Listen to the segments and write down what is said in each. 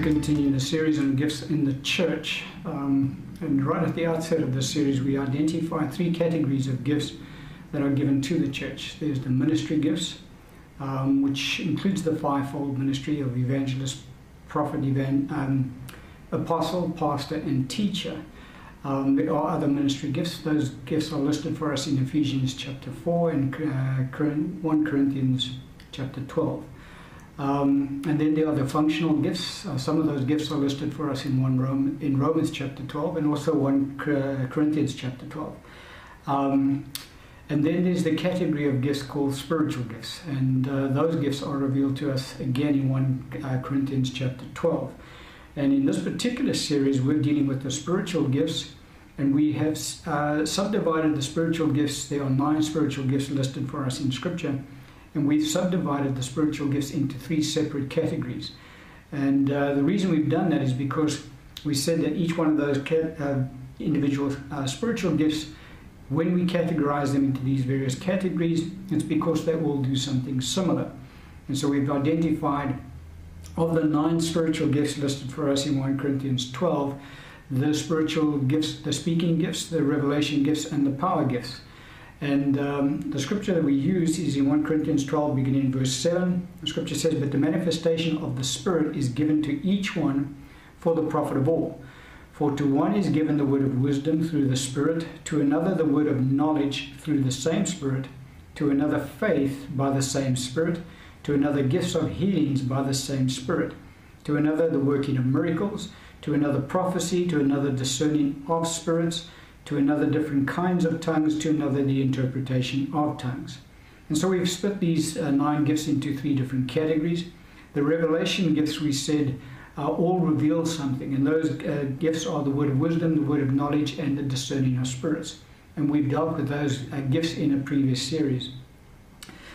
to continue the series on gifts in the church. Um, and right at the outset of this series, we identify three categories of gifts that are given to the church. There's the ministry gifts, um, which includes the fivefold ministry of evangelist, prophet, evan, um, apostle, pastor, and teacher. Um, there are other ministry gifts. Those gifts are listed for us in Ephesians chapter 4 and uh, 1 Corinthians chapter 12. Um, and then there are the functional gifts. Uh, some of those gifts are listed for us in one Rome, in Romans chapter 12 and also 1 Corinthians chapter 12. Um, and then there's the category of gifts called spiritual gifts, and uh, those gifts are revealed to us again in 1 uh, Corinthians chapter 12. And in this particular series, we're dealing with the spiritual gifts, and we have uh, subdivided the spiritual gifts. There are nine spiritual gifts listed for us in Scripture and we've subdivided the spiritual gifts into three separate categories. And uh, the reason we've done that is because we said that each one of those uh, individual uh, spiritual gifts, when we categorize them into these various categories, it's because they all do something similar. And so we've identified of the nine spiritual gifts listed for us in 1 Corinthians 12, the spiritual gifts, the speaking gifts, the revelation gifts, and the power gifts. And um, the scripture that we use is in 1 Corinthians 12, beginning in verse 7. The scripture says, But the manifestation of the Spirit is given to each one for the profit of all. For to one is given the word of wisdom through the Spirit, to another the word of knowledge through the same Spirit, to another faith by the same Spirit, to another gifts of healings by the same Spirit, to another the working of miracles, to another prophecy, to another discerning of spirits to another different kinds of tongues, to another the interpretation of tongues. And so we've split these uh, nine gifts into three different categories. The revelation gifts, we said, uh, all reveal something, and those uh, gifts are the word of wisdom, the word of knowledge, and the discerning of spirits. And we've dealt with those uh, gifts in a previous series.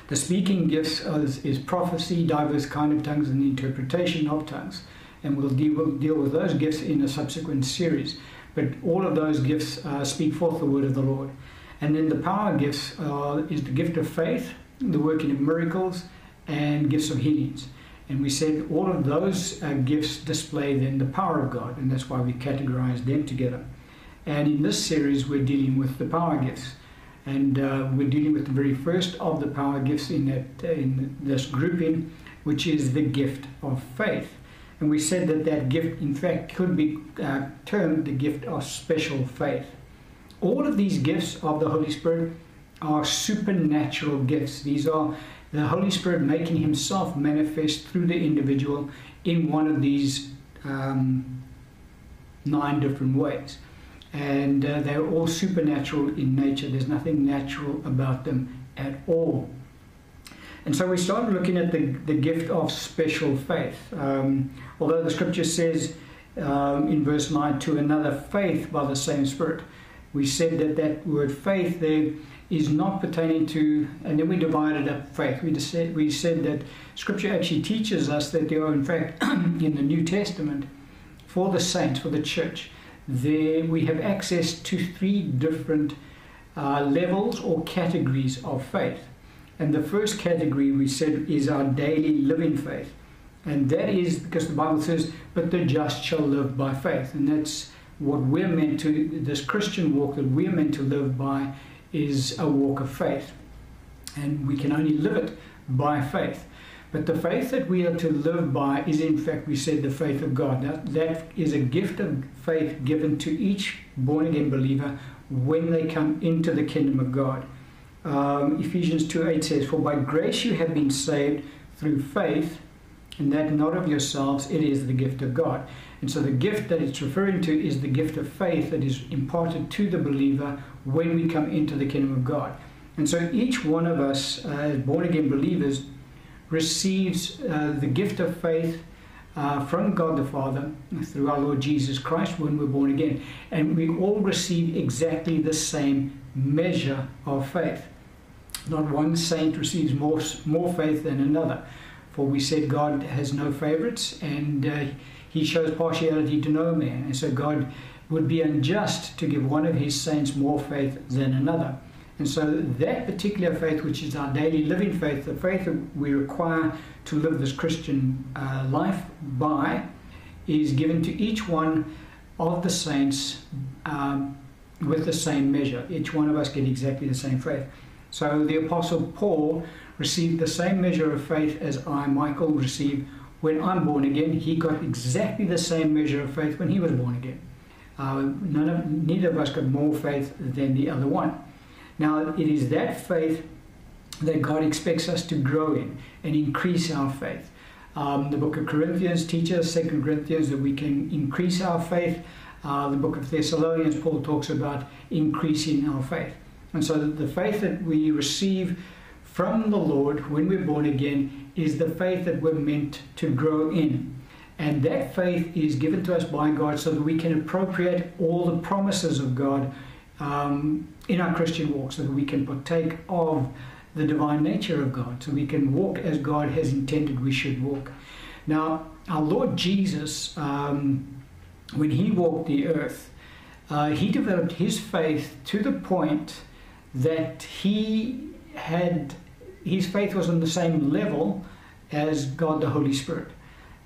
The speaking gifts is, is, prophecy, diverse kind of tongues, and the interpretation of tongues. And we'll deal, we'll deal with those gifts in a subsequent series. But all of those gifts uh, speak forth the word of the Lord. And then the power gifts uh, is the gift of faith, the working of miracles, and gifts of healings. And we said all of those uh, gifts display then the power of God, and that's why we categorize them together. And in this series, we're dealing with the power gifts. And uh, we're dealing with the very first of the power gifts in, that, in this grouping, which is the gift of faith. And we said that that gift, in fact, could be uh, termed the gift of special faith. All of these gifts of the Holy Spirit are supernatural gifts. These are the Holy Spirit making Himself manifest through the individual in one of these um, nine different ways. And uh, they're all supernatural in nature. There's nothing natural about them at all. And so we started looking at the, the gift of special faith. Um, although the scripture says um, in verse 9, to another faith by the same Spirit, we said that that word faith there is not pertaining to, and then we divided up faith. We, said, we said that scripture actually teaches us that there are, in fact, in the New Testament, for the saints, for the church, there we have access to three different uh, levels or categories of faith. And the first category we said is our daily living faith. And that is because the Bible says, but the just shall live by faith. And that's what we're meant to, this Christian walk that we're meant to live by is a walk of faith. And we can only live it by faith. But the faith that we are to live by is, in fact, we said, the faith of God. That, that is a gift of faith given to each born again believer when they come into the kingdom of God um, Ephesians 2 8 says, For by grace you have been saved through faith, and that not of yourselves, it is the gift of God. And so the gift that it's referring to is the gift of faith that is imparted to the believer when we come into the kingdom of God. And so each one of us, uh, as born again believers, receives uh, the gift of faith uh, from God the Father through our Lord Jesus Christ when we're born again. And we all receive exactly the same measure of faith. Not one saint receives more, more faith than another. For we said God has no favorites and uh, he shows partiality to no man. And so God would be unjust to give one of his saints more faith than another. And so that particular faith, which is our daily living faith, the faith that we require to live this Christian uh, life by, is given to each one of the saints um, with the same measure. Each one of us get exactly the same faith. So the Apostle Paul received the same measure of faith as I, Michael, received when I'm born again. He got exactly the same measure of faith when he was born again. Uh, none of, neither of us got more faith than the other one. Now, it is that faith that God expects us to grow in and increase our faith. Um, the book of Corinthians teaches, Second Corinthians, that we can increase our faith. Uh, the book of Thessalonians, Paul talks about increasing our faith. And so the faith that we receive from the Lord when we're born again is the faith that we're meant to grow in. And that faith is given to us by God so that we can appropriate all the promises of God um, in our Christian walk, so that we can partake of the divine nature of God, so we can walk as God has intended we should walk. Now, our Lord Jesus, um, when he walked the earth, uh, he developed his faith to the point that he had his faith was on the same level as God the Holy Spirit.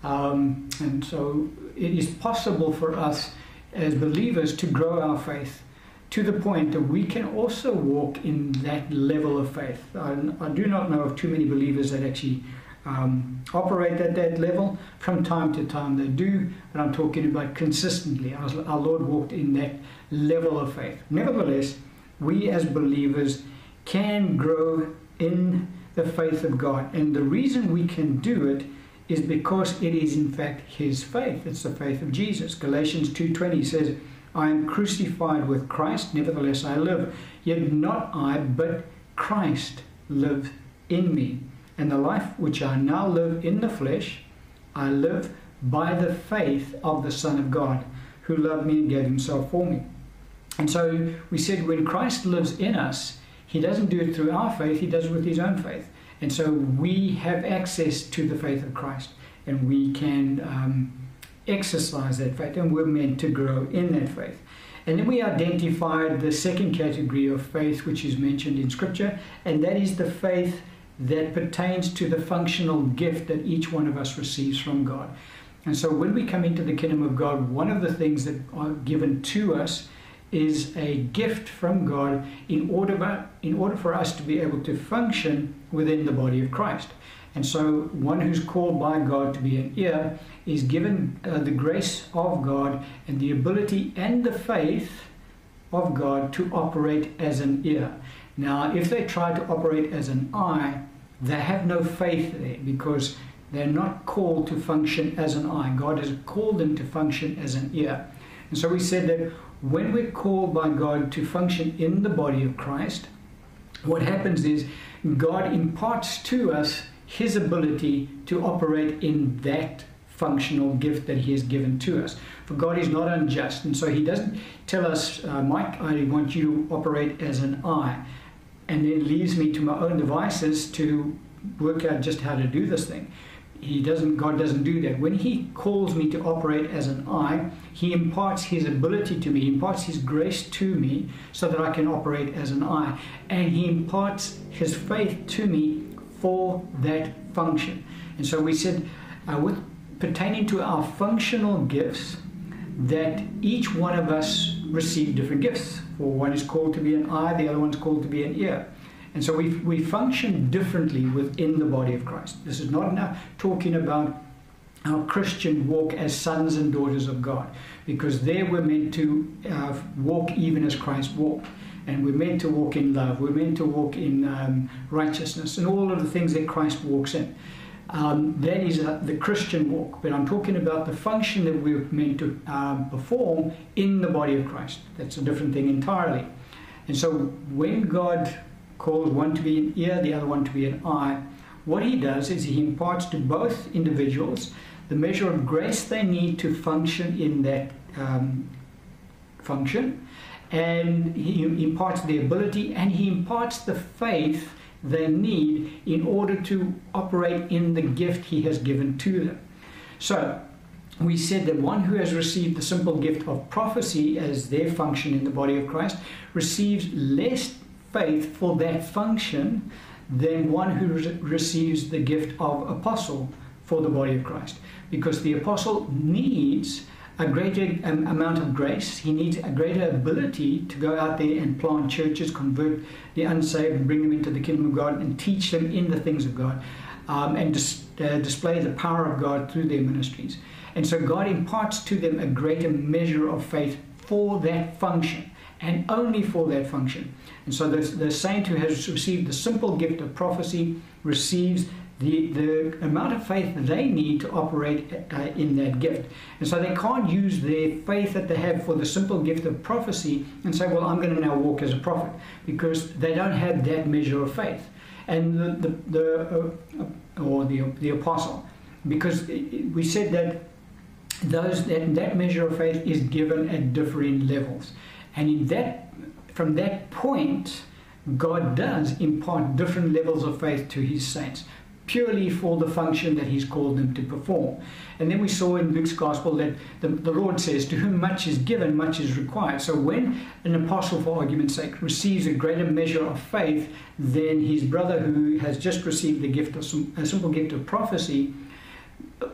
Um, and so it is possible for us as believers to grow our faith to the point that we can also walk in that level of faith. I, I do not know of too many believers that actually um, operate at that level. From time to time they do, but I'm talking about consistently. Our, our Lord walked in that level of faith. Nevertheless, we as believers can grow in the faith of God. And the reason we can do it is because it is in fact his faith. It's the faith of Jesus. Galatians 2:20 says, I am crucified with Christ, nevertheless I live. Yet not I, but Christ lives in me. And the life which I now live in the flesh, I live by the faith of the Son of God, who loved me and gave himself for me. And so we said when Christ lives in us, he doesn't do it through our faith, he does it with his own faith. And so we have access to the faith of Christ and we can um, exercise that faith and we're meant to grow in that faith. And then we identified the second category of faith which is mentioned in Scripture, and that is the faith that pertains to the functional gift that each one of us receives from God. And so when we come into the kingdom of God, one of the things that are given to us is a gift from God in order, in order for us to be able to function within the body of Christ. And so, one who's called by God to be an ear is given uh, the grace of God and the ability and the faith of God to operate as an ear. Now, if they try to operate as an eye, they have no faith there because they're not called to function as an eye. God has called them to function as an ear. And so we said that when we're called by God to function in the body of Christ, what happens is God imparts to us his ability to operate in that functional gift that he has given to us. For God is not unjust, and so he doesn't tell us, uh, Mike, I want you to operate as an eye, and then leaves me to my own devices to work out just how to do this thing he doesn't god doesn't do that. When he calls me to operate as an eye he imparts his ability to me. He imparts his grace to me so that i can operate as an eye and he imparts his faith to me for that function. And so we said uh, with pertaining to our functional gifts that each one of us receive different gifts. For one is called to be an eye the other one's called to be an ear and so we, we function differently within the body of Christ. This is not now talking about our Christian walk as sons and daughters of God, because there we're meant to uh, walk even as Christ walked. And we're meant to walk in love, we're meant to walk in um, righteousness, and all of the things that Christ walks in. Um, that is uh, the Christian walk, but I'm talking about the function that we're meant to um, perform in the body of Christ. That's a different thing entirely. And so when God calls one to be an ear, the other one to be an eye. What he does is he imparts to both individuals the measure of grace they need to function in that um, function, and he imparts the ability and he imparts the faith they need in order to operate in the gift he has given to them. So, we said that one who has received the simple gift of prophecy as their function in the body of Christ receives less faith for that function than one who re- receives the gift of apostle for the body of Christ because the apostle needs a greater um, amount of grace. He needs a greater ability to go out there and plant churches, convert the unsaved, and bring them into the kingdom of God, and teach them in the things of God, um, and dis- uh, display the power of God through their ministries. And so God imparts to them a greater measure of faith for that function, and only for that function. And so the, the saint who has received the simple gift of prophecy receives the, the amount of faith they need to operate uh, in that gift. And so they can't use their faith that they have for the simple gift of prophecy and say, well, I'm going to now walk as a prophet, because they don't have that measure of faith. And the, the, the uh, or the, the apostle, because we said that those that, that measure of faith is given at differing levels. And in that, from that point, God does impart different levels of faith to his saints purely for the function that he's called them to perform. And then we saw in Luke's gospel that the, the Lord says, To whom much is given, much is required. So when an apostle, for argument's sake, receives a greater measure of faith than his brother who has just received the gift of some, a simple gift of prophecy,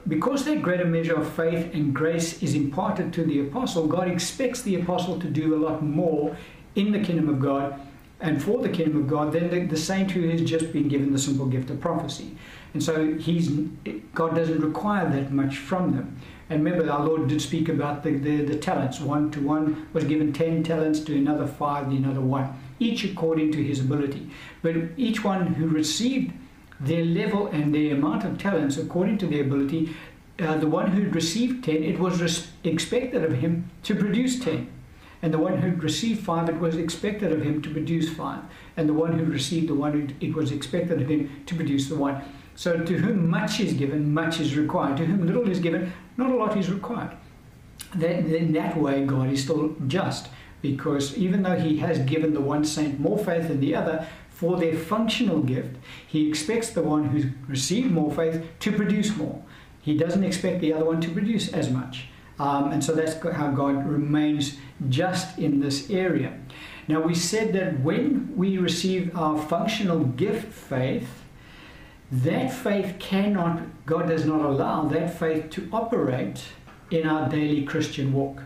because that greater measure of faith and grace is imparted to the apostle, God expects the apostle to do a lot more in the kingdom of God and for the kingdom of God then the, the saint who has just been given the simple gift of prophecy. And so he's, God doesn't require that much from them. And remember, our Lord did speak about the, the, the talents. One to one was given ten talents, to another five, to another one, each according to his ability. But each one who received their level and their amount of talents according to their ability, uh, the one who received ten, it was res- expected of him to produce ten. And the one who received five, it was expected of him to produce five. And the one who received the one, it was expected of him to produce the one. So to whom much is given, much is required. To whom little is given, not a lot is required. That, in that way, God is still just because even though He has given the one saint more faith than the other for their functional gift, He expects the one who's received more faith to produce more. He doesn't expect the other one to produce as much. Um, and so that's how God remains just in this area. Now, we said that when we receive our functional gift faith, that faith cannot, God does not allow that faith to operate in our daily Christian walk.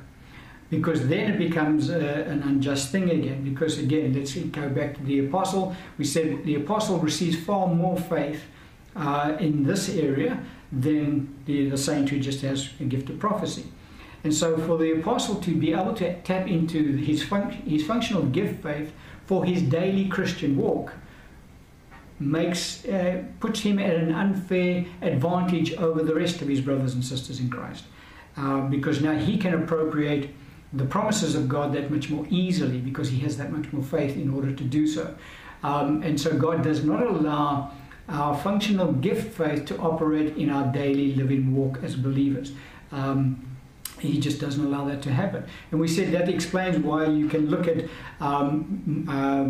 Because then it becomes uh, an unjust thing again. Because again, let's go back to the apostle. We said the apostle receives far more faith uh, in this area than the, the saint who just has a gift of prophecy. And so, for the apostle to be able to tap into his, func- his functional gift faith for his daily Christian walk makes uh, puts him at an unfair advantage over the rest of his brothers and sisters in Christ, uh, because now he can appropriate the promises of God that much more easily because he has that much more faith in order to do so. Um, and so, God does not allow our functional gift faith to operate in our daily living walk as believers. Um, he just doesn't allow that to happen. And we said that explains why you can look at um, uh,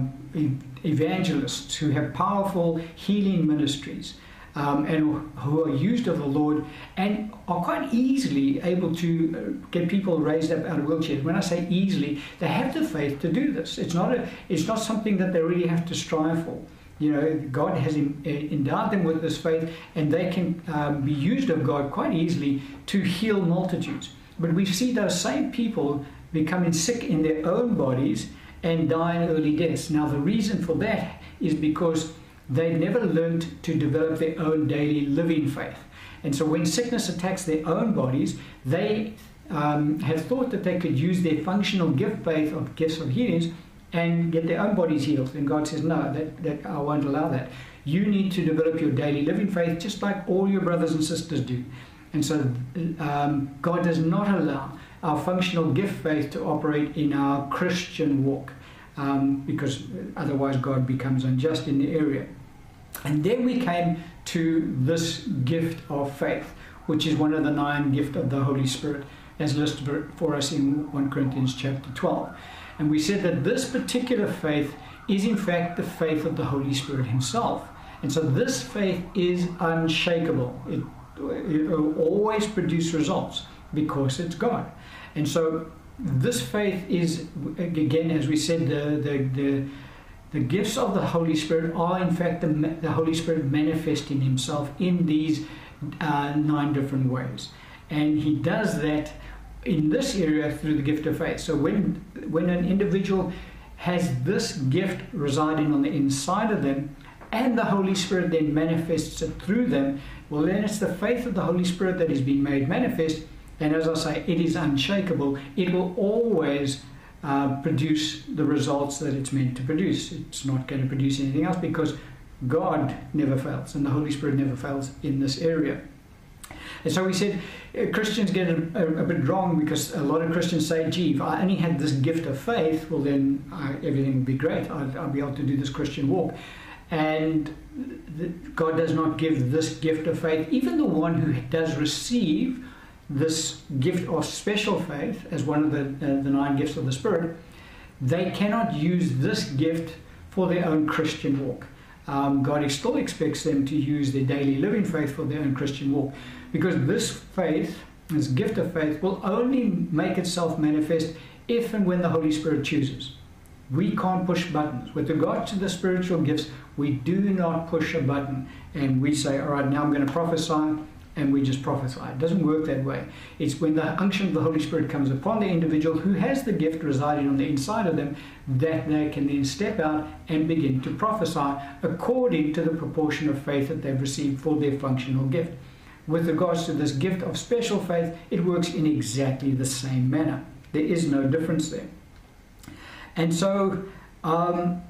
evangelists who have powerful healing ministries um, and who are used of the Lord and are quite easily able to uh, get people raised up out of wheelchairs. When I say easily, they have the faith to do this. It's not, a, it's not something that they really have to strive for. You know, God has uh, endowed them with this faith, and they can um, be used of God quite easily to heal multitudes. But we see those same people becoming sick in their own bodies and dying early deaths. Now, the reason for that is because they never learned to develop their own daily living faith. And so, when sickness attacks their own bodies, they um, have thought that they could use their functional gift faith of gifts of healings and get their own bodies healed. And God says, No, that, that I won't allow that. You need to develop your daily living faith just like all your brothers and sisters do. And so um, God does not allow our functional gift faith to operate in our Christian walk um, because otherwise God becomes unjust in the area. And then we came to this gift of faith, which is one of the nine gifts of the Holy Spirit, as listed for us in 1 Corinthians chapter 12. And we said that this particular faith is, in fact, the faith of the Holy Spirit Himself. And so this faith is unshakable. It it will always produce results because it's God. And so this faith is, again, as we said, the, the, the, the gifts of the Holy Spirit are, in fact, the, the Holy Spirit manifesting Himself in these uh, nine different ways. And he does that in this area through the gift of faith. So when, when an individual has this gift residing on the inside of them, and the Holy Spirit then manifests it through them, well, then it's the faith of the Holy Spirit that is being made manifest. And as I say, it is unshakable. It will always uh, produce the results that it's meant to produce. It's not going to produce anything else because God never fails and the Holy Spirit never fails in this area. And so we said uh, Christians get a, a, a, bit wrong because a lot of Christians say, gee, if I only had this gift of faith, well, then I, everything would be great. I'd, I'd, be able to do this Christian walk. And God does not give this gift of faith. Even the one who does receive this gift of special faith as one of the, uh, the nine gifts of the Spirit, they cannot use this gift for their own Christian walk. Um, God still expects them to use their daily living faith for their own Christian walk because this faith, this gift of faith, will only make itself manifest if and when the Holy Spirit chooses. We can't push buttons. With regard to the spiritual gifts, we do not push a button and we say, all right, now I'm going to prophesy and we just prophesy. It doesn't work that way. It's when the unction of the Holy Spirit comes upon the individual who has the gift residing on the inside of them that they can then step out and begin to prophesy according to the proportion of faith that they've received for their functional gift. With regards to this gift of special faith, it works in exactly the same manner. There is no difference there. And so, um,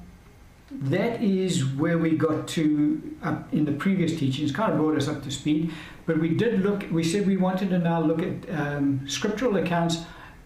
that is where we got to uh, in the previous teachings, kind of brought us up to speed. But we did look, we said we wanted to now look at um, scriptural accounts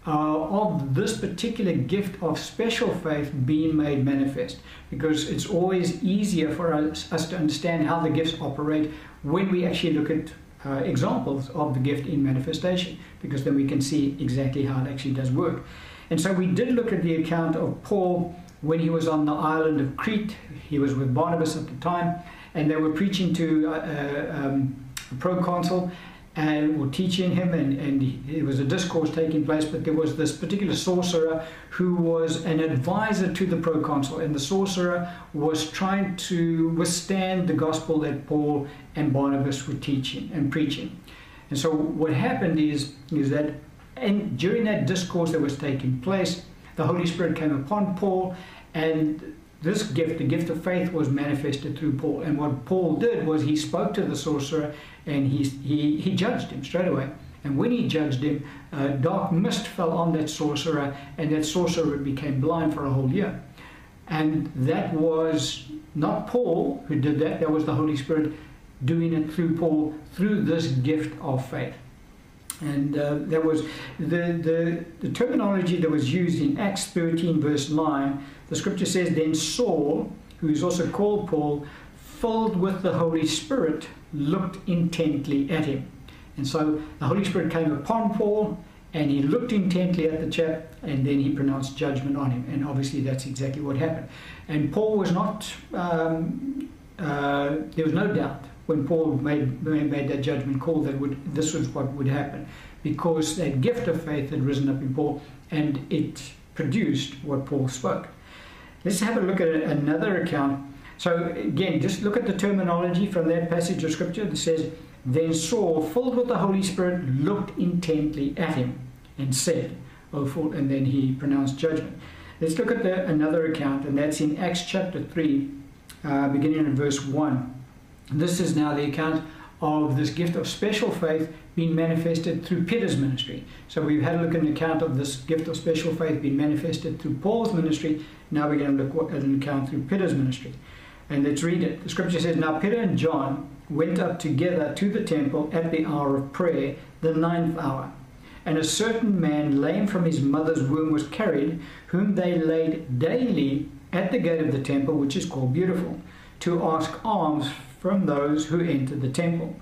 uh, of this particular gift of special faith being made manifest because it's always easier for us, us to understand how the gifts operate when we actually look at uh, examples of the gift in manifestation because then we can see exactly how it actually does work. And so we did look at the account of Paul when he was on the island of Crete. He was with Barnabas at the time, and they were preaching to uh, uh um, a proconsul and were teaching him, and, and there was a discourse taking place. But there was this particular sorcerer who was an advisor to the proconsul, and the sorcerer was trying to withstand the gospel that Paul and Barnabas were teaching and preaching. And so what happened is is that and during that discourse that was taking place, the Holy Spirit came upon Paul, and this gift, the gift of faith, was manifested through Paul. And what Paul did was he spoke to the sorcerer and he, he, he judged him straight away. And when he judged him, uh, dark mist fell on that sorcerer, and that sorcerer became blind for a whole year. And that was not Paul who did that, that was the Holy Spirit doing it through Paul through this gift of faith. And uh, there was the, the, the terminology that was used in Acts 13, verse 9. The scripture says, Then Saul, who is also called Paul, filled with the Holy Spirit, looked intently at him. And so the Holy Spirit came upon Paul and he looked intently at the chap and then he pronounced judgment on him. And obviously that's exactly what happened. And Paul was not, um, uh, there was no doubt when Paul made, made that judgment call that would, this was what would happen because that gift of faith had risen up in Paul and it produced what Paul spoke. Let's have a look at another account. So, again, just look at the terminology from that passage of scripture that says, Then Saul, filled with the Holy Spirit, looked intently at him and said, Oh, fool, and then he pronounced judgment. Let's look at the, another account, and that's in Acts chapter 3, uh, beginning in verse 1. This is now the account of this gift of special faith being manifested through Peter's ministry. So we've had a look at an account of this gift of special faith being manifested through Paul's ministry. Now we're going to look at an account through Peter's ministry. And let's read it. The scripture says, Now Peter and John went up together to the temple at the hour of prayer, the ninth hour. And a certain man, lame from his mother's womb, was carried, whom they laid daily at the gate of the temple, which is called Beautiful, to ask alms from those who entered the temple,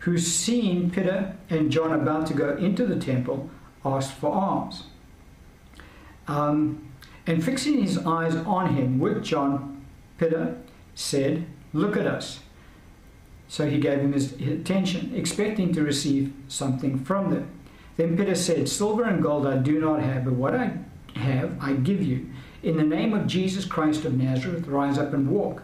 who seeing Peter and John about to go into the temple, asked for alms. Um, and fixing his eyes on him with John, Peter said, Look at us. So he gave him his attention, expecting to receive something from them. Then Peter said, Silver and gold I do not have, but what I have I give you. In the name of Jesus Christ of Nazareth, rise up and walk.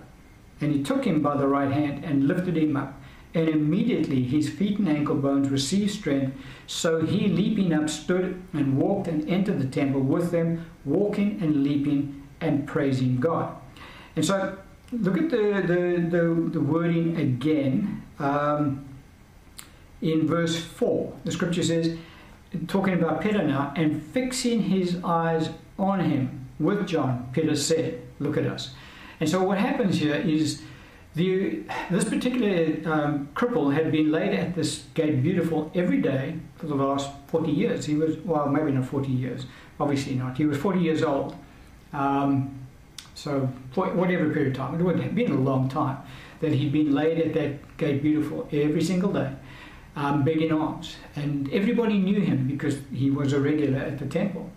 And he took him by the right hand and lifted him up, And immediately his feet and ankle bones received strength. So he, leaping up, stood and walked and entered the temple with them, walking and leaping and praising God. And so look at the, the, the, the wording again. Um, in verse 4, the scripture says, talking about Peter now, and fixing his eyes on him with John, Peter said, Look at us. And so what happens here is the, this particular um, cripple had been laid at this gate beautiful every day for the last 40 years. He was, well, maybe not 40 years, obviously not. He was 40 years old. Um, so, whatever period of time, it would have been a long time that he'd been laid at that gate beautiful every single day, um, begging alms. And everybody knew him because he was a regular at the temple.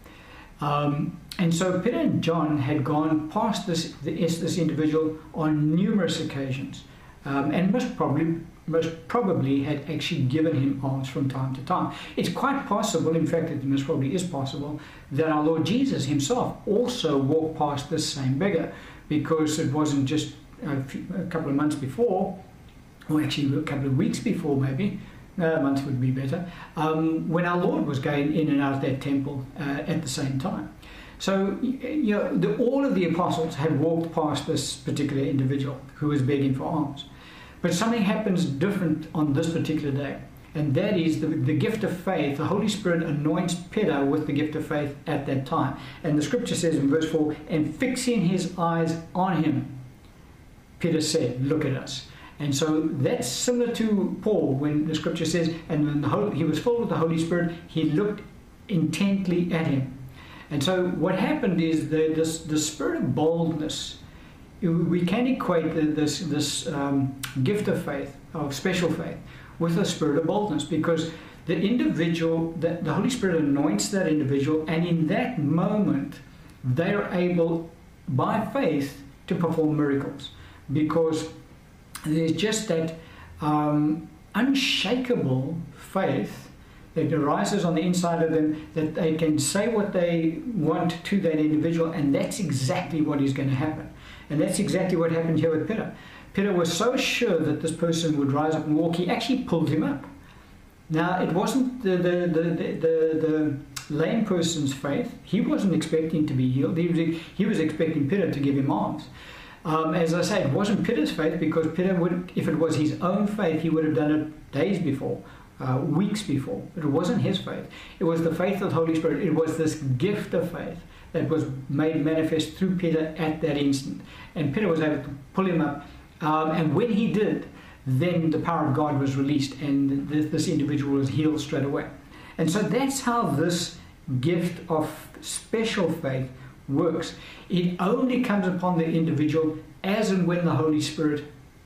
Um, and so Peter and John had gone past this, this individual on numerous occasions, um, and most probably, most probably had actually given him alms from time to time. It's quite possible, in fact, it most probably is possible, that our Lord Jesus himself also walked past this same beggar, because it wasn't just a, few, a couple of months before, or actually a couple of weeks before, maybe, uh, months would be better, um, when our Lord was going in and out of that temple uh, at the same time. So, you know, the, all of the apostles had walked past this particular individual who was begging for alms. But something happens different on this particular day, and that is the, the gift of faith. The Holy Spirit anoints Peter with the gift of faith at that time. And the scripture says in verse 4 and fixing his eyes on him, Peter said, Look at us. And so that's similar to Paul when the scripture says, and when the Holy, he was full of the Holy Spirit, he looked intently at him. And so what happened is that this, the spirit of boldness, we can equate this, this um, gift of faith, of special faith, with a spirit of boldness because the individual, the, the Holy Spirit anoints that individual, and in that moment, they're able, by faith, to perform miracles because there's just that um, unshakable faith that arises on the inside of them that they can say what they want to that individual, and that's exactly what is going to happen. And that's exactly what happened here with Peter. Peter was so sure that this person would rise up and walk, he actually pulled him up. Now, it wasn't the, the, the, the, the lame person's faith. He wasn't expecting to be healed. He was, he was expecting Peter to give him alms. Um, as I say, it wasn't Peter's faith because Peter would, if it was his own faith, he would have done it days before uh, weeks before. It wasn't his faith. It was the faith of the Holy Spirit. It was this gift of faith that was made manifest through Peter at that instant. And Peter was able to pull him up. Um, and when he did, then the power of God was released and this, this individual was healed straight away. And so that's how this gift of special faith works. It only comes upon the individual as and when the Holy Spirit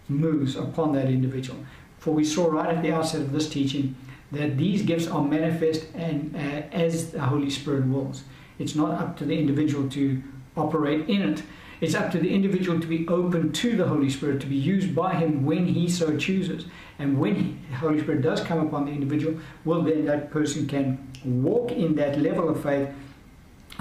moves upon that individual. For we saw right at the outset of this teaching that these gifts are manifest and uh, as the Holy Spirit wills. It's not up to the individual to operate in it. It's up to the individual to be open to the Holy Spirit, to be used by Him when He so chooses. And when the Holy Spirit does come upon the individual, well, then that person can walk in that level of faith.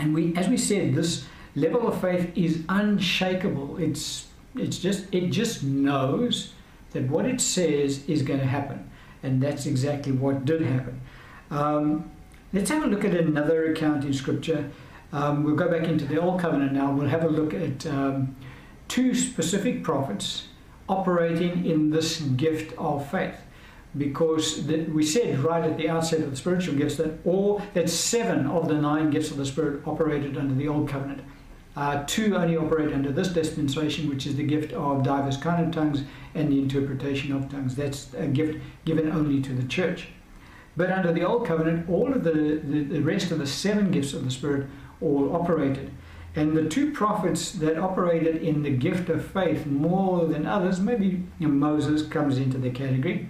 And we, as we said, this level of faith is unshakable. It's it's just it just knows that what it says is going to happen. And that's exactly what did happen. Um, let's have a look at another account in Scripture. Um, we'll go back into the Old Covenant now. We'll have a look at um, two specific prophets operating in this gift of faith. Because the, we said right at the outset of the spiritual gifts that all that seven of the nine gifts of the Spirit operated under the Old Covenant. Uh, two only operate under this dispensation, which is the gift of diverse kind of tongues and the interpretation of tongues. That's a gift given only to the church. But under the Old Covenant, all of the, the, the rest of the seven gifts of the Spirit all operated. And the two prophets that operated in the gift of faith more than others, maybe you know, Moses comes into the category,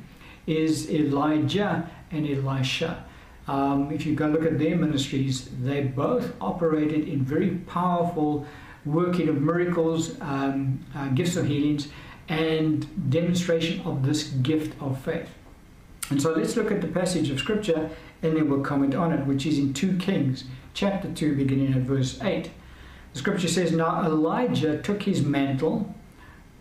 is Elijah and Elisha. Um, if you go look at their ministries, they both operated in very powerful working of miracles, um, uh, gifts of healings, and demonstration of this gift of faith. And so let's look at the passage of scripture and then we'll comment on it, which is in 2 Kings chapter 2, beginning at verse 8. The scripture says, Now Elijah took his mantle,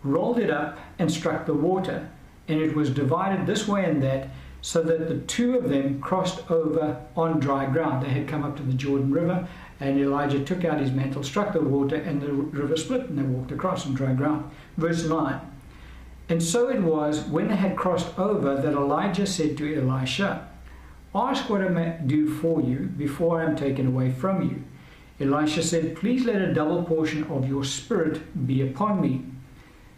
rolled it up, and struck the water, and it was divided this way and that, so that the two of them crossed over on dry ground. They had come up to the Jordan River, and Elijah took out his mantle, struck the water, and the river split, and they walked across on dry ground. Verse 9. And so it was when they had crossed over that Elijah said to Elisha, Ask what I may do for you before I am taken away from you. Elisha said, Please let a double portion of your spirit be upon me.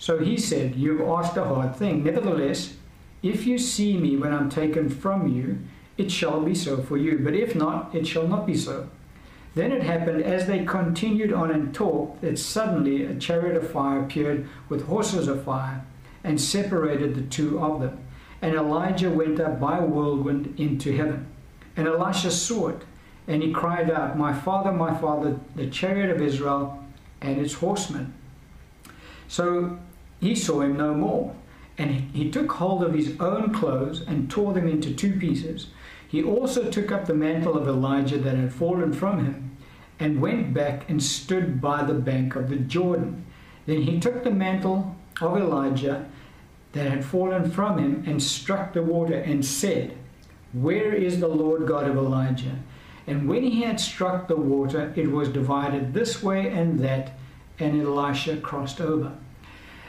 So he said, You have asked a hard thing. Nevertheless, if you see me when I'm taken from you, it shall be so for you. But if not, it shall not be so. Then it happened as they continued on and talked that suddenly a chariot of fire appeared with horses of fire and separated the two of them. And Elijah went up by whirlwind into heaven. And Elisha saw it, and he cried out, My father, my father, the chariot of Israel and its horsemen. So he saw him no more. And he took hold of his own clothes and tore them into two pieces. He also took up the mantle of Elijah that had fallen from him and went back and stood by the bank of the Jordan. Then he took the mantle of Elijah that had fallen from him and struck the water and said, Where is the Lord God of Elijah? And when he had struck the water, it was divided this way and that, and Elisha crossed over.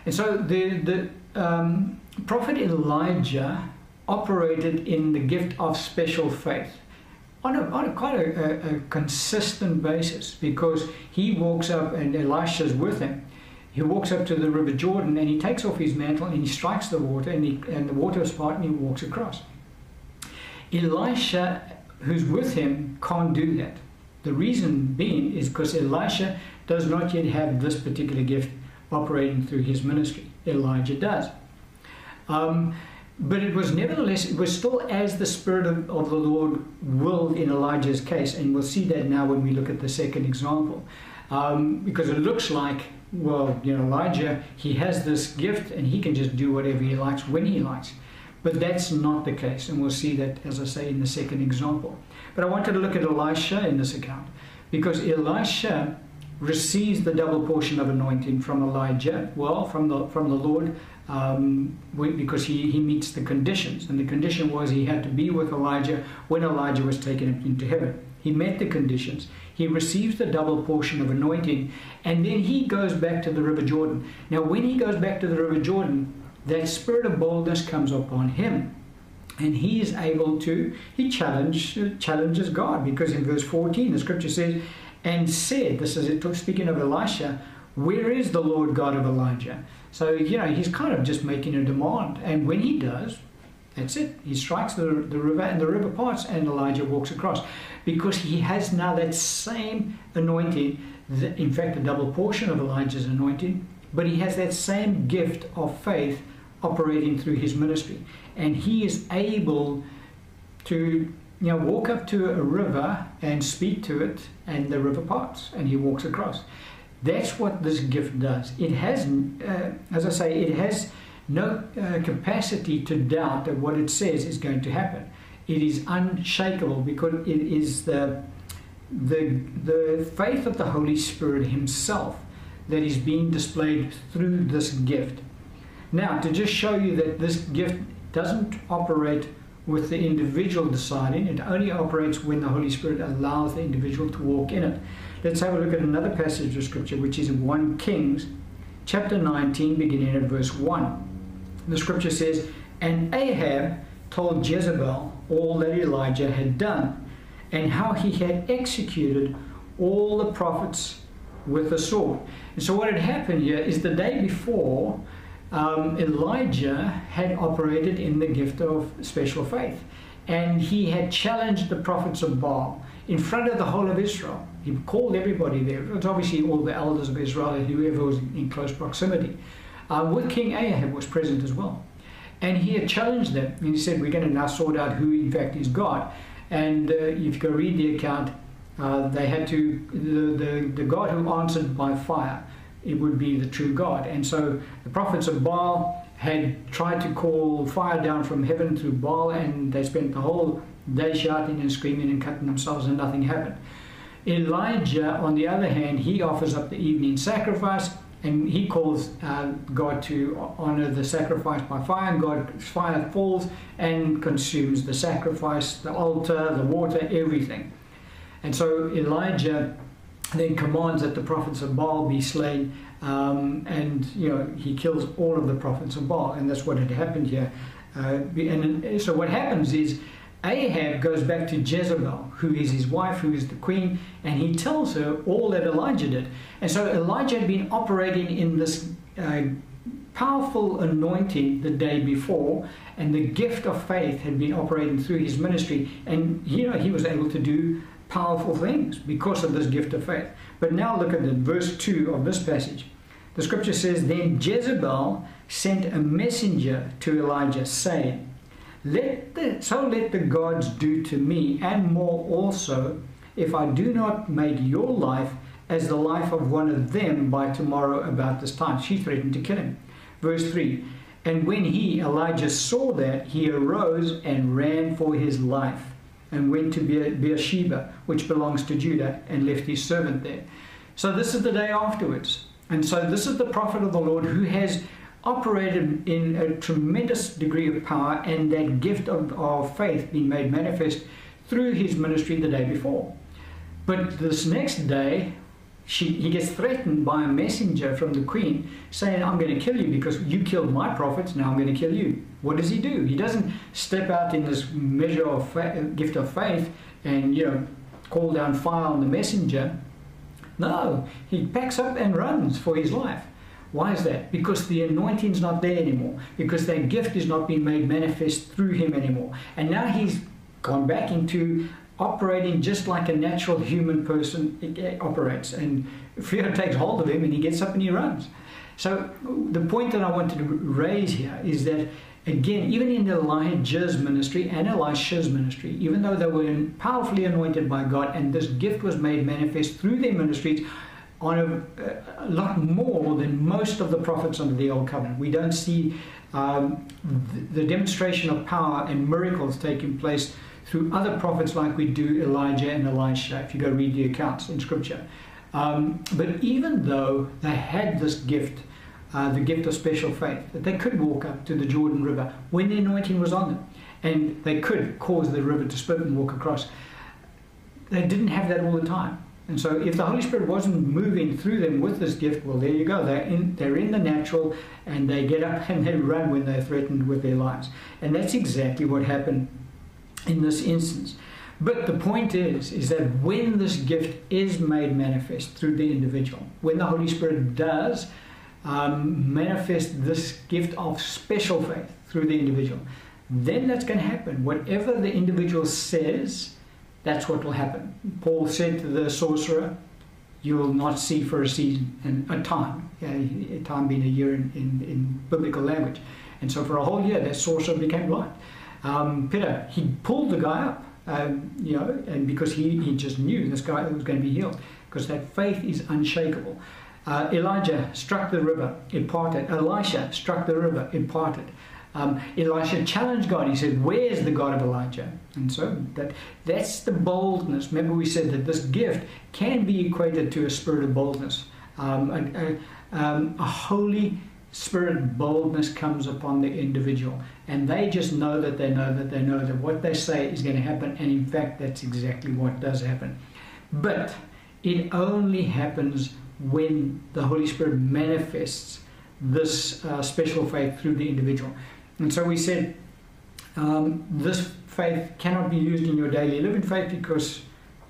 And so the, the um, prophet Elijah operated in the gift of special faith on a, on a quite a, a, consistent basis because he walks up and Elisha's with him he walks up to the River Jordan and he takes off his mantle and he strikes the water and, he, and the water is part and he walks across. Elisha, who's with him, can't do that. The reason being is because Elisha does not yet have this particular gift operating through his ministry. Elijah does. Um, but it was nevertheless, it was still as the Spirit of, of, the Lord willed in Elijah's case, and we'll see that now when we look at the second example. Um, because it looks like well, you know, Elijah, he has this gift and he can just do whatever he likes when he likes. But that's not the case, and we'll see that, as I say, in the second example. But I wanted to look at Elisha in this account because Elisha receives the double portion of anointing from Elijah, well, from the from the Lord, um, because he, he meets the conditions, and the condition was he had to be with Elijah when Elijah was taken into heaven. He met the conditions. He receives the double portion of anointing, and then he goes back to the River Jordan. Now, when he goes back to the River Jordan, that spirit of boldness comes upon him. And he is able to, he challenge, challenges God because in verse 14 the scripture says, and said, this is it speaking of Elisha, where is the Lord God of Elijah? So, you know, he's kind of just making a demand. And when he does, that's it. He strikes the, the river and the river parts and Elijah walks across because he has now that same anointing, in fact, a double portion of Elijah's anointing, but he has that same gift of faith operating through his ministry. And he is able to you know, walk up to a river and speak to it, and the river parts, and he walks across. That's what this gift does. It has, uh, as I say, it has no uh, capacity to doubt that what it says is going to happen. It is unshakable because it is the, the, the faith of the Holy Spirit Himself that is being displayed through this gift. Now, to just show you that this gift doesn't operate with the individual deciding, it only operates when the Holy Spirit allows the individual to walk in it. Let's have a look at another passage of Scripture, which is in 1 Kings chapter 19, beginning at verse 1. The Scripture says, And Ahab told Jezebel all that Elijah had done, and how he had executed all the prophets with the sword. And so, what had happened here is the day before, um, Elijah had operated in the gift of special faith, and he had challenged the prophets of Baal in front of the whole of Israel. He called everybody there. It was obviously all the elders of Israel and whoever was in close proximity. Uh, with King Ahab was present as well. And he had challenged them. And he said, We're going to now sort out who, in fact, is God. And uh, if you go read the account, uh, they had to, the, the, the God who answered by fire, it would be the true God. And so the prophets of Baal had tried to call fire down from heaven to Baal, and they spent the whole day shouting and screaming and cutting themselves, and nothing happened. Elijah, on the other hand, he offers up the evening sacrifice, and he calls uh, God to honor the sacrifice by fire, and God's fire falls and consumes the sacrifice, the altar, the water, everything. And so Elijah then commands that the prophets of Baal be slain, um, and you know he kills all of the prophets of Baal, and that's what had happened here. Uh, and so what happens is Ahab goes back to Jezebel, who is his wife, who is the queen, and he tells her all that Elijah did. And so Elijah had been operating in this uh, powerful anointing the day before, and the gift of faith had been operating through his ministry, and you know he was able to do powerful things because of this gift of faith. But now look at the verse 2 of this passage. The scripture says, Then Jezebel sent a messenger to Elijah, saying, let the, so let the gods do to me, and more also, if I do not make your life as the life of one of them by tomorrow about this time. She threatened to kill him. Verse 3 And when he, Elijah, saw that, he arose and ran for his life, and went to Beersheba, which belongs to Judah, and left his servant there. So this is the day afterwards. And so this is the prophet of the Lord who has operated in a tremendous degree of power and that gift of, of faith being made manifest through his ministry the day before. But this next day, she, he gets threatened by a messenger from the queen saying, I'm going to kill you because you killed my prophets, now I'm going to kill you. What does he do? He doesn't step out in this measure of gift of faith and, you know, call down fire on the messenger. No, he packs up and runs for his life. Why is that? Because the anointing's not there anymore. Because that gift is not being made manifest through him anymore. And now he's gone back into operating just like a natural human person operates. And fear takes hold of him and he gets up and he runs. So the point that I wanted to raise here is that again, even in Elijah's ministry and Elisha's ministry, even though they were powerfully anointed by God and this gift was made manifest through their ministries, on a, a, lot more than most of the prophets under the Old Covenant. We don't see um, the, the, demonstration of power and miracles taking place through other prophets like we do Elijah and Elisha, if you go read the accounts in Scripture. Um, but even though they had this gift, uh, the gift of special faith, that they could walk up to the Jordan River when the anointing was on them, and they could cause the river to split and walk across, they didn't have that all the time. And so if the Holy Spirit wasn't moving through them with this gift, well, there you go. They're in, they're in the natural and they get up and they run when they're threatened with their lives. And that's exactly what happened in this instance. But the point is, is that when this gift is made manifest through the individual, when the Holy Spirit does um, manifest this gift of special faith through the individual, then that's going to happen. Whatever the individual says, that's what will happen. Paul said to the sorcerer, You will not see for a season and a time, a time being a year in, in, in, biblical language. And so for a whole year, that sorcerer became blind. Um, Peter, he pulled the guy up, um, you know, and because he, he just knew this guy was going to be healed, because that faith is unshakable. Uh, Elijah struck the river, it parted. Elisha struck the river, it parted. Um, Elisha challenged God. He said, Where's the God of Elijah? And so that that's the boldness. Remember, we said that this gift can be equated to a spirit of boldness. Um, a, a, um, a holy spirit boldness comes upon the individual. And they just know that they know that they know that what they say is going to happen. And in fact, that's exactly what does happen. But it only happens when the Holy Spirit manifests this uh, special faith through the individual. And so we said um, this faith cannot be used in your daily living faith because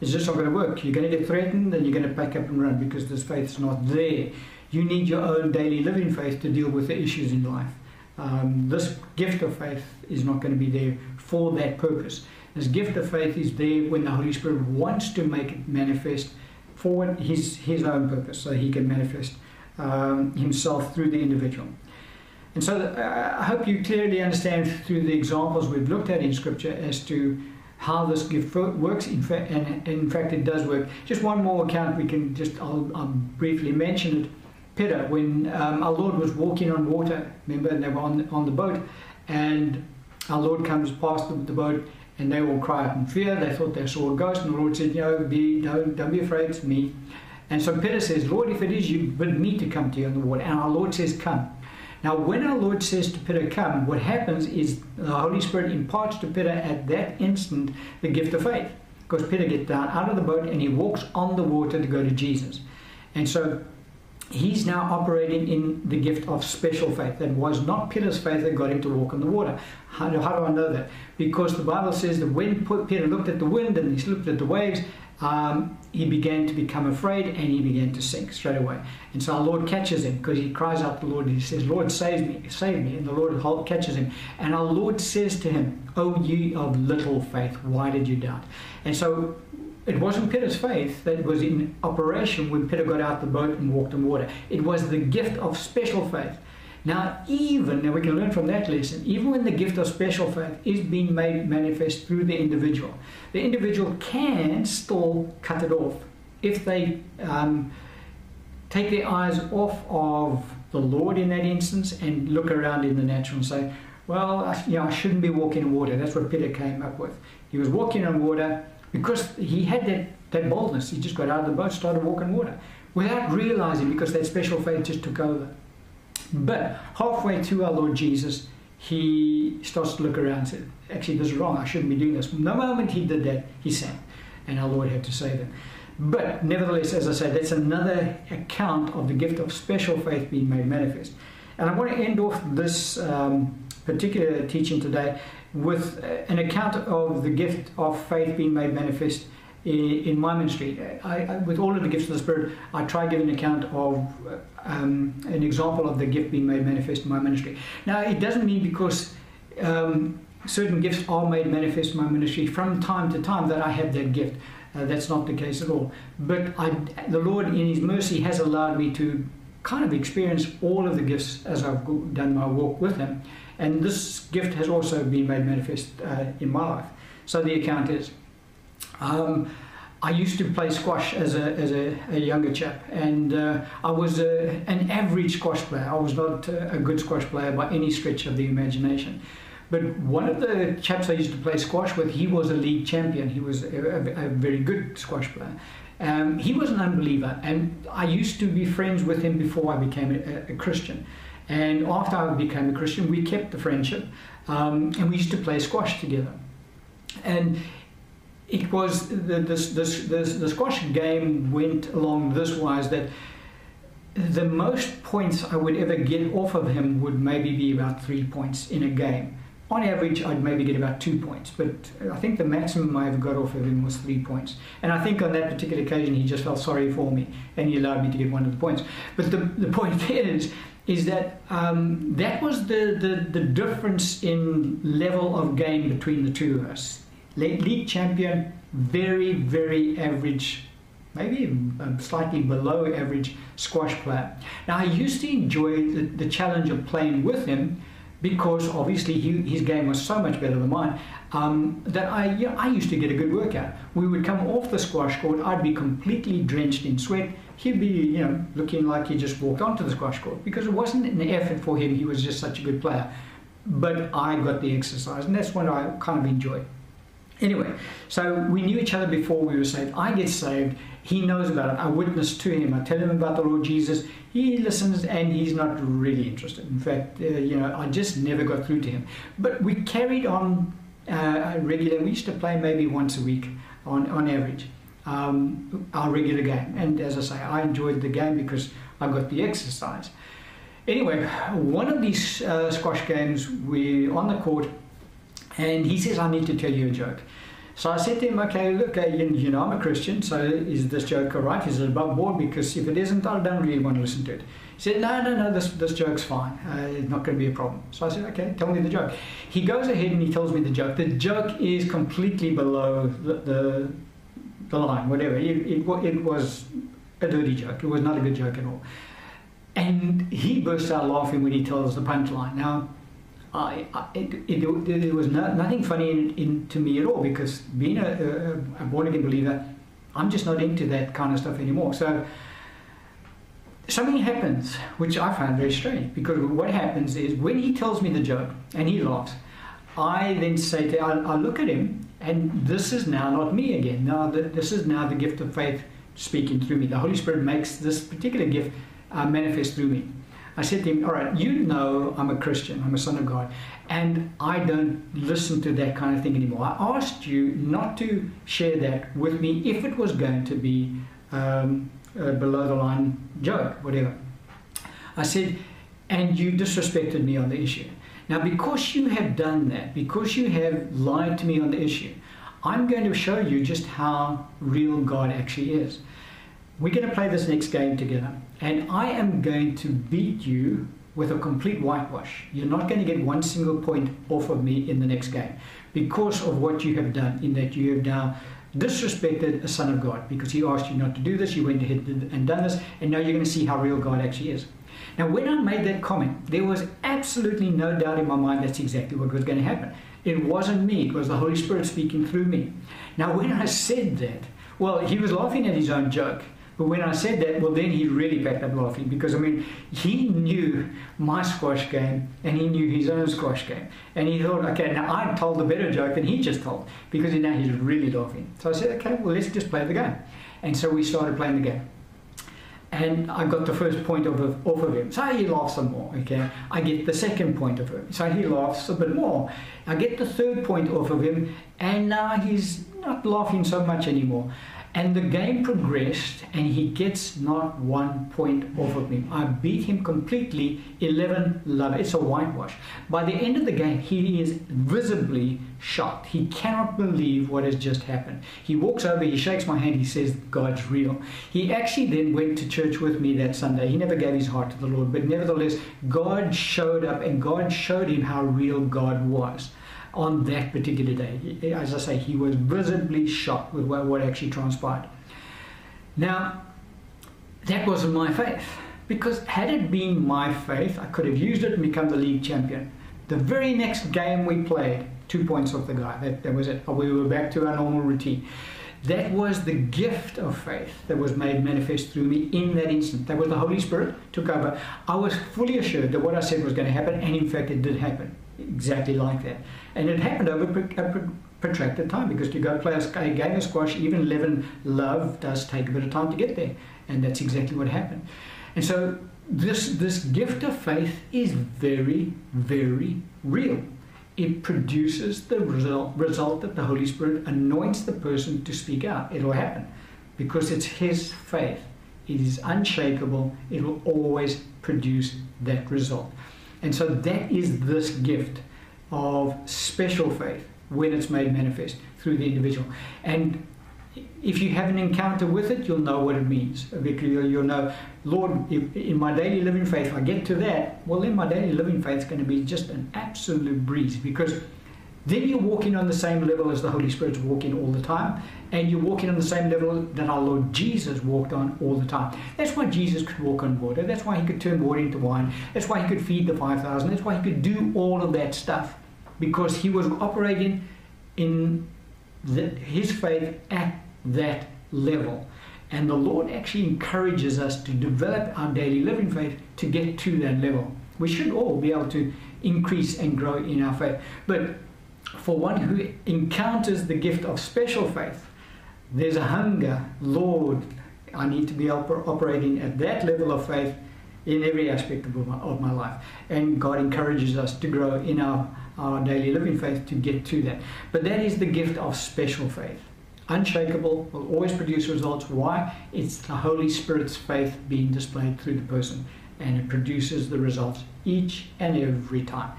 it's just not going to work. You're going to get threatened and you're going to pack up and run because this faith is not there. You need your own daily living faith to deal with the issues in life. Um, this gift of faith is not going to be there for that purpose. This gift of faith is there when the Holy Spirit wants to make it manifest for his, his own purpose, so he can manifest um, himself through the individual. And so uh, I hope you clearly understand through the examples we've looked at in Scripture as to how this gift works. In fact, and in fact, it does work. Just one more account we can just I'll, I'll briefly mention it. Peter, when um, our Lord was walking on water, remember, and they were on on the boat, and our Lord comes past the, the boat, and they all cry out in fear. They thought they saw a ghost, and the Lord said, "You know, be don't don't be afraid. It's me." And so Peter says, Lord, if it is you, bid me to come to you on the water. And our Lord says, Come. Now, when our Lord says to Peter, Come, what happens is the Holy Spirit imparts to Peter at that instant the gift of faith. Because Peter gets down out of the boat and he walks on the water to go to Jesus. And so he's now operating in the gift of special faith. That was not Peter's faith that got him to walk on the water. How do, how do I know that? Because the Bible says that when Peter looked at the wind and he looked at the waves, um, he began to become afraid and he began to sink straight away. And so our Lord catches him because he cries out to the Lord and he says, Lord, save me, save me. And the Lord catches him. And our Lord says to him, Oh, ye of little faith, why did you doubt? And so it wasn't Peter's faith that was in operation when Peter got out the boat and walked on water. It was the gift of special faith. Now, even, now we can learn from that lesson, even when the gift of special faith is being made manifest through the individual, the individual can still cut it off if they um, take their eyes off of the Lord in that instance and look around in the natural and say, well, I, you know, I shouldn't be walking on water. That's what Peter came up with. He was walking on water because he had that, that boldness. He just got out of the boat, started walking water without realizing because that special faith just took over. But halfway to our Lord Jesus, he starts to look around and said, Actually, this is wrong. I shouldn't be doing this. The moment he did that, he sank. And our Lord had to save him. But nevertheless, as I said, that's another account of the gift of special faith being made manifest. And I want to end off this um, particular teaching today with an account of the gift of faith being made manifest in my ministry. I, I, with all of the gifts of the Spirit, I try to give an account of um, an example of the gift being made manifest in my ministry. Now, it doesn't mean because um, certain gifts are made manifest in my ministry from time to time that I have that gift. Uh, that's not the case at all. But I, the Lord, in His mercy, has allowed me to kind of experience all of the gifts as I've done my walk with Him. And this gift has also been made manifest uh, in my life. So the account is um, I used to play squash as a, as a, a younger chap, and uh, I was a, an average squash player. I was not a good squash player by any stretch of the imagination. But one of the chaps I used to play squash with, he was a league champion. He was a, a, a very good squash player. Um, he was an unbeliever, and I used to be friends with him before I became a, a Christian. And after I became a Christian, we kept the friendship, um, and we used to play squash together. And it was the, this, this, this, the squash game went along this wise that the most points I would ever get off of him would maybe be about three points in a game. On average, I'd maybe get about two points, but I think the maximum I ever got off of him was three points. And I think on that particular occasion, he just felt sorry for me and he allowed me to get one of the points. But the, the point is, is that um, that was the, the, the difference in level of game between the two of us league champion, very, very average, maybe slightly below average squash player. Now, I used to enjoy the, the challenge of playing with him because obviously he, his game was so much better than mine um, that I, you know, I used to get a good workout. We would come off the squash court, I'd be completely drenched in sweat. He'd be, you know, looking like he just walked onto the squash court because it wasn't an effort for him. He was just such a good player. But I got the exercise, and that's what I kind of enjoyed. Anyway, so we knew each other before we were saved. I get saved. He knows about it. I witness to him. I tell him about the Lord Jesus. He listens and he's not really interested. In fact, uh, you know, I just never got through to him. But we carried on uh, regularly. We used to play maybe once a week on, on average, um, our regular game. And as I say, I enjoyed the game because I got the exercise. Anyway, one of these uh, squash games, we're on the court and he says, I need to tell you a joke. So I said to him, okay, look, uh, you, know, I'm a Christian, so is this joke all right? Is it above board? Because if it isn't, I don't really want to listen to it. He said, no, no, no, this, this joke's fine. Uh, it's not going to be a problem. So I said, okay, tell me the joke. He goes ahead and he tells me the joke. The joke is completely below the, the, the line, whatever. It, it, it was a dirty joke. It was not a good joke at all. And he bursts out laughing when he tells the punchline. Now, I, I it, it, it, was no, nothing funny in, in, to me at all because being a, a, a born again believer, I'm just not into that kind of stuff anymore. So something happens which I find very strange because what happens is when he tells me the joke and he laughs, I then say to I, I look at him and this is now not me again. Now the, this is now the gift of faith speaking through me. The Holy Spirit makes this particular gift uh, manifest through me. I said to him, All right, you know I'm a Christian, I'm a son of God, and I don't listen to that kind of thing anymore. I asked you not to share that with me if it was going to be um, a below the line joke, whatever. I said, and you disrespected me on the issue. Now, because you have done that, because you have lied to me on the issue, I'm going to show you just how real God actually is. We're going to play this next game together, and I am going to beat you with a complete whitewash. You're not going to get one single point off of me in the next game because of what you have done, in that you have now disrespected a son of God because he asked you not to do this, you went ahead and done this, and now you're going to see how real God actually is. Now, when I made that comment, there was absolutely no doubt in my mind that's exactly what was going to happen. It wasn't me, it was the Holy Spirit speaking through me. Now, when I said that, well, he was laughing at his own joke. But when I said that, well, then he really backed up laughing because, I mean, he knew my squash game and he knew his own squash game. And he thought, okay, now I told a better joke than he just told because now he's really laughing. So I said, okay, well, let's just play the game. And so we started playing the game and I got the first point of, off of him. So he laughs some more, okay? I get the second point of him. So he laughs a bit more. I get the third point off of him, and now he's not laughing so much anymore. And the game progressed, and he gets not one point off of me. I beat him completely, 11 love. It's a whitewash. By the end of the game, he is visibly shocked. He cannot believe what has just happened. He walks over, he shakes my hand, he says, God's real. He actually then went to church with me that Sunday. He never gave his heart to the Lord, but nevertheless, God showed up and God showed him how real God was on that particular day. As I say, he was visibly shocked with what, what actually transpired. Now, that wasn't my faith. Because had it been my faith, I could have used it and become the league champion. The very next game we played, two points off the guy. That, that was it. We were back to our normal routine. That was the gift of faith that was made manifest through me in that instant. That was the Holy Spirit took over. I was fully assured that what I said was going to happen, and in fact, it did happen exactly like that. And it happened over a protracted time because to go play a game of squash, even 11 love, does take a bit of time to get there. And that's exactly what happened. And so this, this gift of faith is very, very real. It produces the result, result that the Holy Spirit anoints the person to speak out. It will happen because it's His faith. It is unshakable. It will always produce that result. And so that is this gift of special faith when it's made manifest through the individual. And if you have an encounter with it, you'll know what it means. Because you'll know, Lord, if in my daily living faith I get to that, well, then my daily living faith is going to be just an absolute breeze because then you're walking on the same level as the Holy Spirit's walking all the time, and you're walking on the same level that our Lord Jesus walked on all the time. That's why Jesus could walk on water. That's why he could turn water into wine. That's why he could feed the 5,000. That's why he could do all of that stuff, because he was operating in the, his faith at that level. And the Lord actually encourages us to develop our daily living faith to get to that level. We should all be able to increase and grow in our faith. But for one who encounters the gift of special faith, there's a hunger, Lord, I need to be operating at that level of faith in every aspect of my, of my life. And God encourages us to grow in our, our daily living faith to get to that. But that is the gift of special faith. Unshakable, will always produce results. Why? It's the Holy Spirit's faith being displayed through the person, and it produces the results each and every time.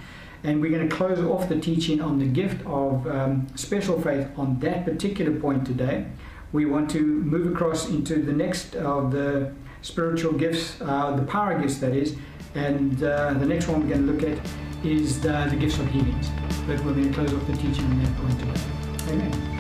And we're going to close off the teaching on the gift of um, special faith on that particular point today. We want to move across into the next of the spiritual gifts, uh, the power gifts, that is. And uh, the next one we're going to look at is the, the gifts of healings. But we're going to close off the teaching on that point today. Amen.